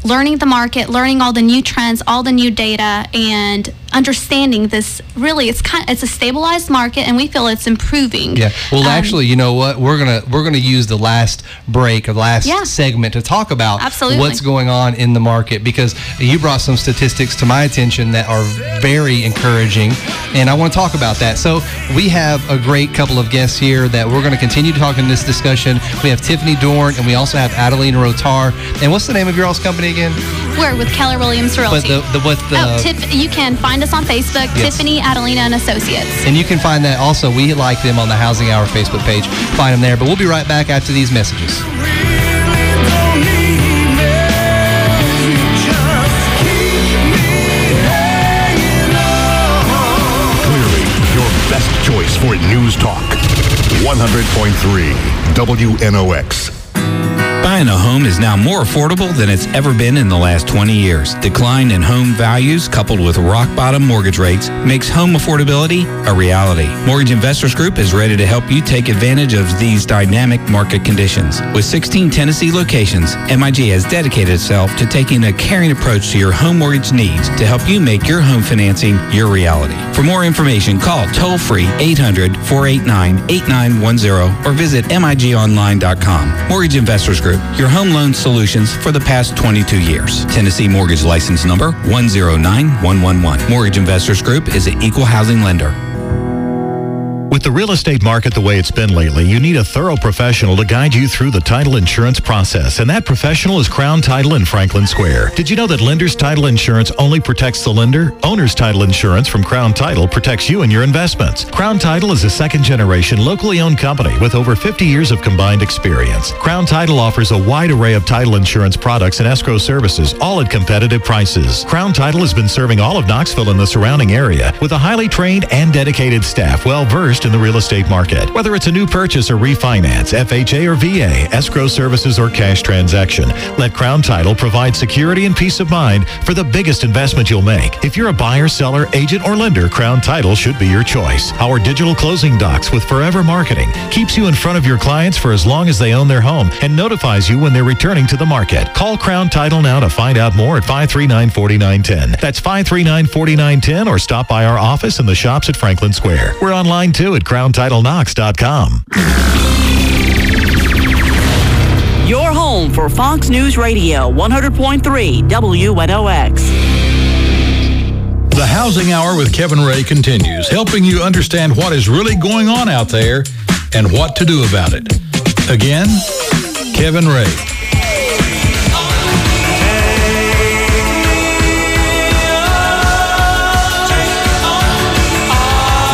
learning the market, learning all the new trends, all the new data, and understanding this. Really, it's kind. It's a stabilized market, and we feel it's improving. Yeah. Well, Um, actually, you know what? We're gonna we're gonna use the last break, or last Yeah. segment, to talk about Absolutely. what's going on in the market because you brought some statistics to my attention that are very encouraging, and I want to talk about that. So we have a great couple of guests here that we're going to continue to talk in this discussion. We have Tiffany Dorn, and we also have Adelina Rotar. And what's the name of your all's company again? We're with Keller Williams Realty. But the, the what the oh, Tiff, you can find us on Facebook, Yes. Tiffany Adelina and Associates. And you can find that also. We like them on the Housing Hour Facebook page. Find them there. But we'll be right back after these messages. Clearly, your best choice for News Talk. 100.3 WNOX. Buying a home is now more affordable than it's ever been in the last 20 years. Decline in home values coupled with rock bottom mortgage rates makes home affordability a reality. Mortgage Investors Group is ready to help you take advantage of these dynamic market conditions. With 16 Tennessee locations, MIG has dedicated itself to taking a caring approach to your home mortgage needs to help you make your home financing your reality. For more information, call toll free 800 489 8910 or visit MIGOnline.com. Mortgage Investors Group your home loan solutions for the past 22 years. Tennessee Mortgage License Number 109111. Mortgage Investors Group is an equal housing lender. With the real estate market the way it's been lately, you need a thorough professional to guide you through the title insurance process. And that professional is Crown Title in Franklin Square. Did you know that lender's title insurance only protects the lender? Owner's title insurance from Crown Title protects you and your investments. Crown Title is a second generation locally owned company with over 50 years of combined experience. Crown Title offers a wide array of title insurance products and escrow services, all at competitive prices. Crown Title has been serving all of Knoxville and the surrounding area with a highly trained and dedicated staff well versed in the real estate market. Whether it's a new purchase or refinance, FHA or VA, escrow services or cash transaction, let Crown Title provide security and peace of mind for the biggest investment you'll make. If you're a buyer, seller, agent, or lender, Crown Title should be your choice. Our digital closing docs with Forever Marketing keeps you in front of your clients for as long as they own their home and notifies you when they're returning to the market. Call Crown Title now to find out more at 539-4910. That's 539-4910 or stop by our office in the shops at Franklin Square. We're online too at CrownTitleKnox.com. Your home for Fox News Radio, 100.3 WNOX. The Housing Hour with Kevin Ray continues, helping you understand what is really going on out there and what to do about it. Again, Kevin Ray.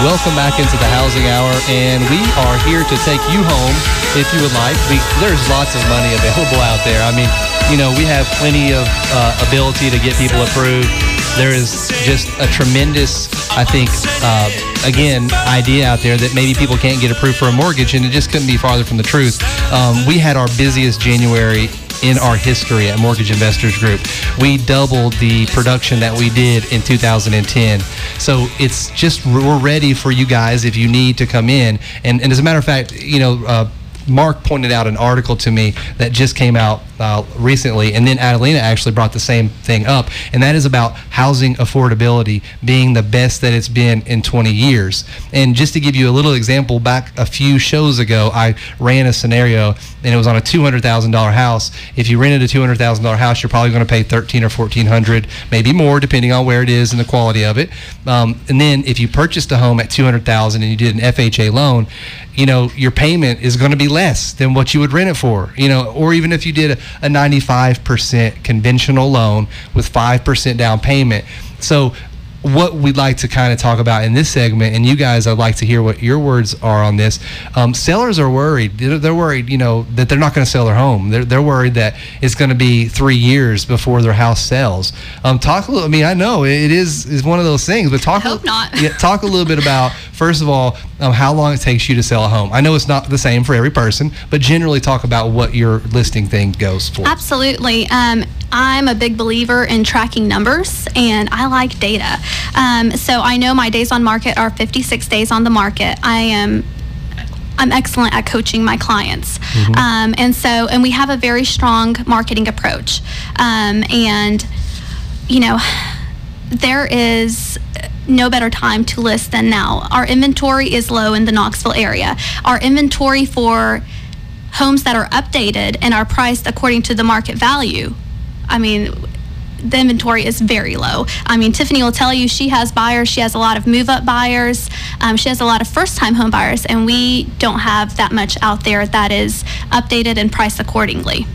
Welcome back into the Housing Hour, and we are here to take you home if you would like. We, there's lots of money available out there. I mean, you know, we have plenty of uh, ability to get people approved. There is just a tremendous, I think, uh, again, idea out there that maybe people can't get approved for a mortgage, and it just couldn't be farther from the truth. Um, we had our busiest January in our history at Mortgage Investors Group. We doubled the production that we did in 2010. So it's just we're ready for you guys if you need to come in. And, and as a matter of fact, you know. Uh, Mark pointed out an article to me that just came out uh, recently, and then Adelina actually brought the same thing up, and that is about housing affordability being the best that it's been in 20 years. And just to give you a little example, back a few shows ago, I ran a scenario, and it was on a $200,000 house. If you rented a $200,000 house, you're probably going to pay 13 or 1400, maybe more, depending on where it is and the quality of it. Um, and then if you purchased a home at 200,000 and you did an FHA loan, you know your payment is going to be less than what you would rent it for you know or even if you did a, a 95% conventional loan with 5% down payment. So what we'd like to kind of talk about in this segment, and you guys, I'd like to hear what your words are on this. Um, sellers are worried. They're, they're, worried, you know, that they're not going to sell their home. They're, they're worried that it's going to be three years before their house sells. Um, talk a little. I mean, I know it is is one of those things, but talk. I hope a, not. Yeah, talk a little bit about first of all um, how long it takes you to sell a home. I know it's not the same for every person, but generally talk about what your listing thing goes for. Absolutely. Um, I'm a big believer in tracking numbers and I like data. Um, so I know my days on market are 56 days on the market. I am I'm excellent at coaching my clients. Mm-hmm. Um, and so, and we have a very strong marketing approach. Um, and, you know, there is no better time to list than now. Our inventory is low in the Knoxville area. Our inventory for homes that are updated and are priced according to the market value I mean, the inventory is very low. I mean, Tiffany will tell you she has buyers. She has a lot of move up buyers. Um, she has a lot of first time home buyers, and we don't have that much out there that is updated and priced accordingly.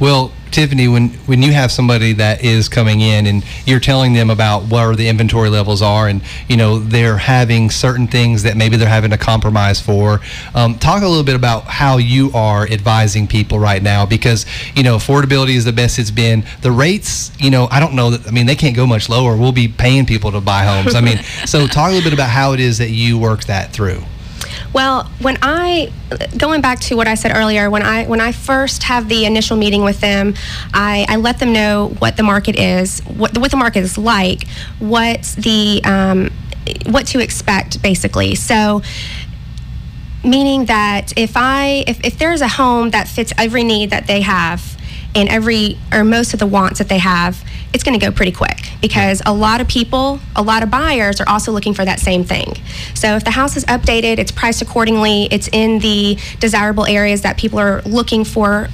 Well, Tiffany, when when you have somebody that is coming in and you're telling them about where the inventory levels are, and you know they're having certain things that maybe they're having to compromise for, um, talk a little bit about how you are advising people right now because you know affordability is the best it's been. The rates, you know, I don't know that. I mean, they can't go much lower. We'll be paying people to buy homes. I mean, so talk a little bit about how it is that you work that through. Well, when I going back to what I said earlier, when I when I first have the initial meeting with them, I, I let them know what the market is, what, what the market is like, what the um, what to expect, basically. So meaning that if I if, if there's a home that fits every need that they have and every or most of the wants that they have, it's going to go pretty quick because a lot of people, a lot of buyers are also looking for that same thing. So if the house is updated, it's priced accordingly, it's in the desirable areas that people are looking for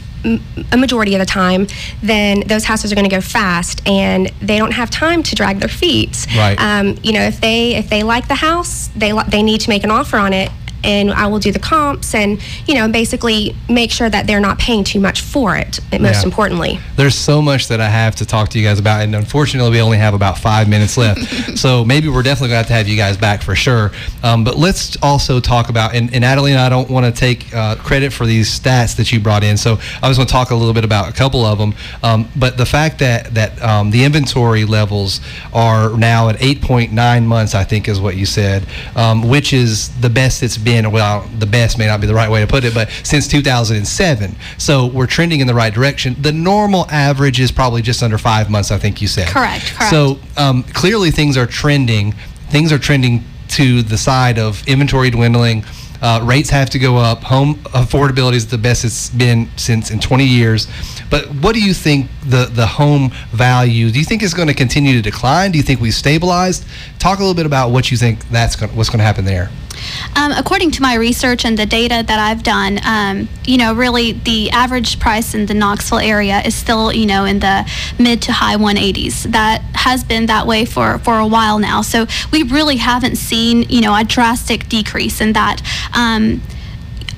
a majority of the time, then those houses are going to go fast, and they don't have time to drag their feet. Right. Um, you know, if they if they like the house, they they need to make an offer on it, and I will do the comps and you know basically make sure that they're not paying too much for it. Most Yeah. importantly. There's so much that I have to talk to you guys about, and unfortunately, we only have about five minutes left. so maybe we're definitely going to have to have you guys back for sure. Um, but let's also talk about, and, and Adeline, I don't want to take uh, credit for these stats that you brought in. So I was going to talk a little bit about a couple of them. Um, but the fact that that um, the inventory levels are now at 8.9 months, I think, is what you said, um, which is the best it's been. Well, the best may not be the right way to put it, but since 2007. So we're trending in the right direction. The normal average is probably just under five months, I think you said. Correct, correct. So um, clearly things are trending. Things are trending to the side of inventory dwindling. Uh, rates have to go up. Home affordability is the best it's been since in 20 years. But what do you think the the home value? Do you think it's going to continue to decline? Do you think we've stabilized? Talk a little bit about what you think that's going, what's going to happen there. Um, according to my research and the data that I've done, um, you know, really the average price in the Knoxville area is still, you know, in the mid to high 180s. That has been that way for, for a while now. So we really haven't seen, you know, a drastic decrease in that. Um,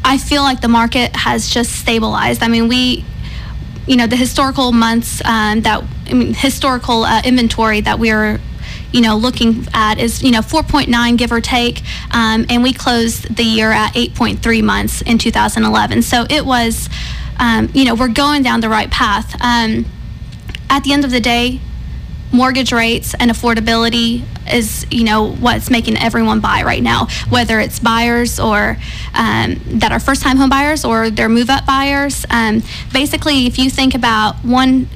I feel like the market has just stabilized. I mean, we, you know, the historical months um, that, I mean, historical uh, inventory that we're you know, looking at is, you know, 4.9 give or take. Um, and we closed the year at 8.3 months in 2011. So it was, um, you know, we're going down the right path. Um, at the end of the day, mortgage rates and affordability is you know what's making everyone buy right now whether it's buyers or um, that are first time home buyers or they're move up buyers um, basically if you think about one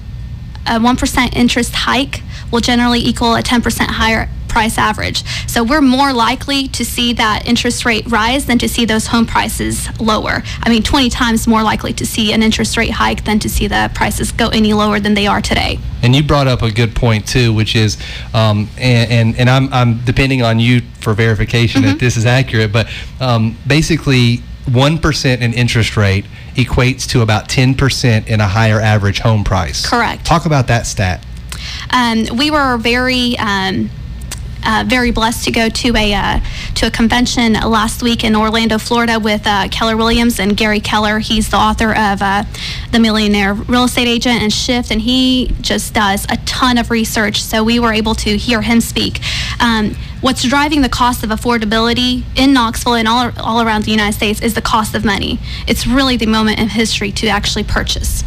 a 1% interest hike will generally equal a 10% higher price average. So we're more likely to see that interest rate rise than to see those home prices lower. I mean, 20 times more likely to see an interest rate hike than to see the prices go any lower than they are today. And you brought up a good point too, which is, um, and, and and I'm I'm depending on you for verification that this is accurate, but um, basically. 1% in interest rate equates to about 10% in a higher average home price. Correct. Talk about that stat. Um, we were very. Um, uh, very blessed to go to a uh, to a convention last week in Orlando, Florida, with uh, Keller Williams and Gary Keller. He's the author of uh, The Millionaire Real Estate Agent and Shift, and he just does a ton of research. So we were able to hear him speak. Um, what's driving the cost of affordability in Knoxville and all, all around the United States is the cost of money. It's really the moment in history to actually purchase.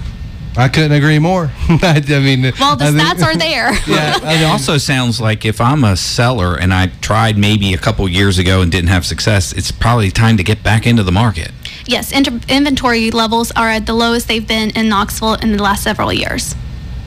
I couldn't agree more. I mean, Well, the I think- stats are there. yeah, it also sounds like if I'm a seller and I tried maybe a couple years ago and didn't have success, it's probably time to get back into the market. Yes, inter- inventory levels are at the lowest they've been in Knoxville in the last several years.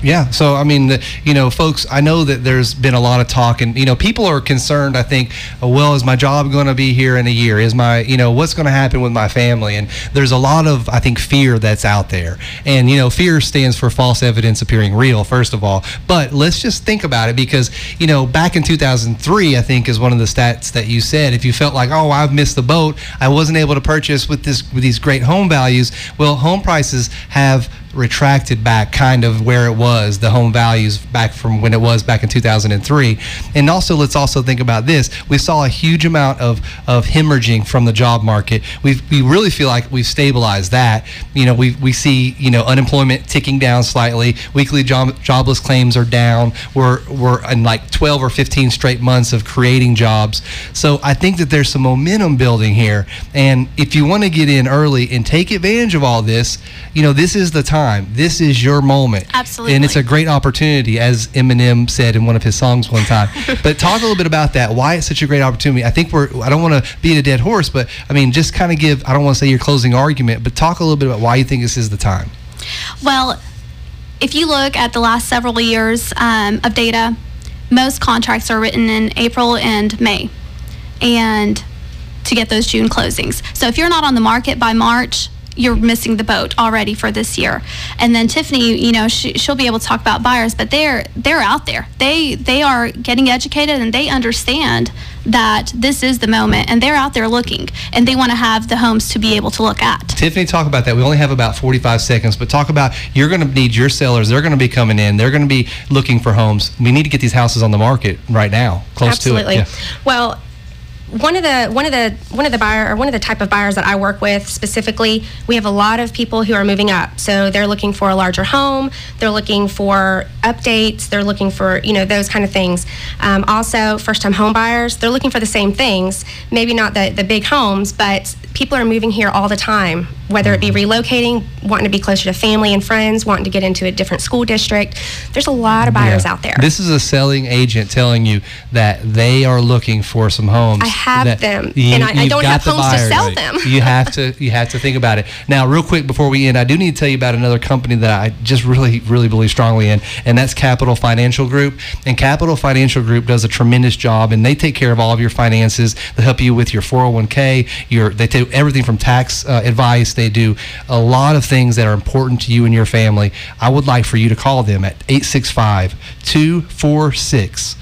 Yeah. So, I mean, the, you know, folks, I know that there's been a lot of talk, and, you know, people are concerned, I think, oh, well, is my job going to be here in a year? Is my, you know, what's going to happen with my family? And there's a lot of, I think, fear that's out there. And, you know, fear stands for false evidence appearing real, first of all. But let's just think about it because, you know, back in 2003, I think, is one of the stats that you said. If you felt like, oh, I've missed the boat, I wasn't able to purchase with this with these great home values. Well, home prices have retracted back kind of where it was the home values back from when it was back in 2003 and also let's also think about this. We saw a huge amount of of hemorrhaging from the job market. We we really feel like we've stabilized that. You know we we see you know unemployment ticking down slightly. Weekly job, jobless claims are down. We're we're in like 12 or 15 straight months of creating jobs. So i think that there's some momentum building here. And if you want to get in early and take advantage of all this you know this is the time time. This is your moment. Absolutely. And it's a great opportunity, as Eminem said in one of his songs one time. but talk a little bit about that. Why it's such a great opportunity. I think we're. I don't want to beat a dead horse, but I mean, just kind of give. I don't want to say your closing argument, but talk a little bit about why you think this is the time. Well, if you look at the last several years um, of data, most contracts are written in April and May, and to get those June closings. So if you're not on the market by March, you're missing the boat already for this year. And then Tiffany, you know, she, she'll be able to talk about buyers, but they're they're out there. They they are getting educated and they understand that this is the moment and they're out there looking and they want to have the homes to be able to look at. Tiffany, talk about that. We only have about 45 seconds, but talk about you're going to need your sellers. They're going to be coming in. They're going to be looking for homes. We need to get these houses on the market right now, close Absolutely. to it. Absolutely. Well, one of the one of the one of the buyer or one of the type of buyers that I work with specifically, we have a lot of people who are moving up. So they're looking for a larger home. They're looking for updates. They're looking for you know those kind of things. Um, also, first time home buyers, they're looking for the same things. Maybe not the the big homes, but people are moving here all the time. Whether it be relocating, wanting to be closer to family and friends, wanting to get into a different school district. There's a lot of buyers Yeah. out there. This is a selling agent telling you that they are looking for some homes. I have them, and I- I don't have homes to sell them. you have to you have to think about it. Now, real quick before we end, I do need to tell you about another company that I just really really believe strongly in, and that's Capital Financial Group. And Capital Financial Group does a tremendous job, and they take care of all of your finances. They help you with your 401k. Your they everything from tax uh, advice. They do a lot of things that are important to you and your family. I would like for you to call them at 865 246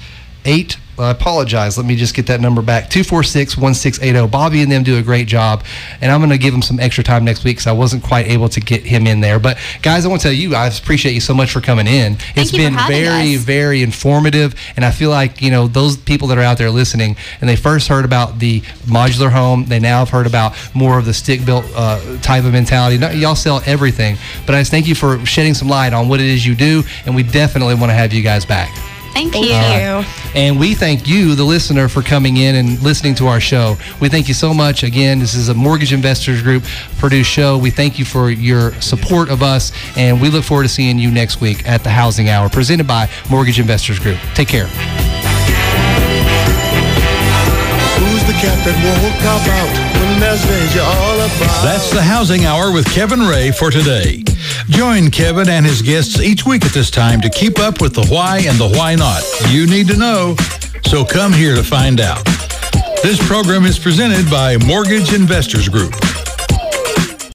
8 I apologize. Let me just get that number back. 246 1680. Bobby and them do a great job. And I'm going to give him some extra time next week because I wasn't quite able to get him in there. But, guys, I want to tell you, I appreciate you so much for coming in. it's been very, us. very informative. And I feel like, you know, those people that are out there listening and they first heard about the modular home, they now have heard about more of the stick built uh, type of mentality. Y'all sell everything. But I just thank you for shedding some light on what it is you do. And we definitely want to have you guys back. Thank, Thank you. you. And we thank you, the listener, for coming in and listening to our show. We thank you so much. Again, this is a Mortgage Investors Group produced show. We thank you for your support of us, and we look forward to seeing you next week at the Housing Hour, presented by Mortgage Investors Group. Take care. Who's the cat that won't cop out That's the Housing Hour with Kevin Ray for today. Join Kevin and his guests each week at this time to keep up with the why and the why not. You need to know, so come here to find out. This program is presented by Mortgage Investors Group,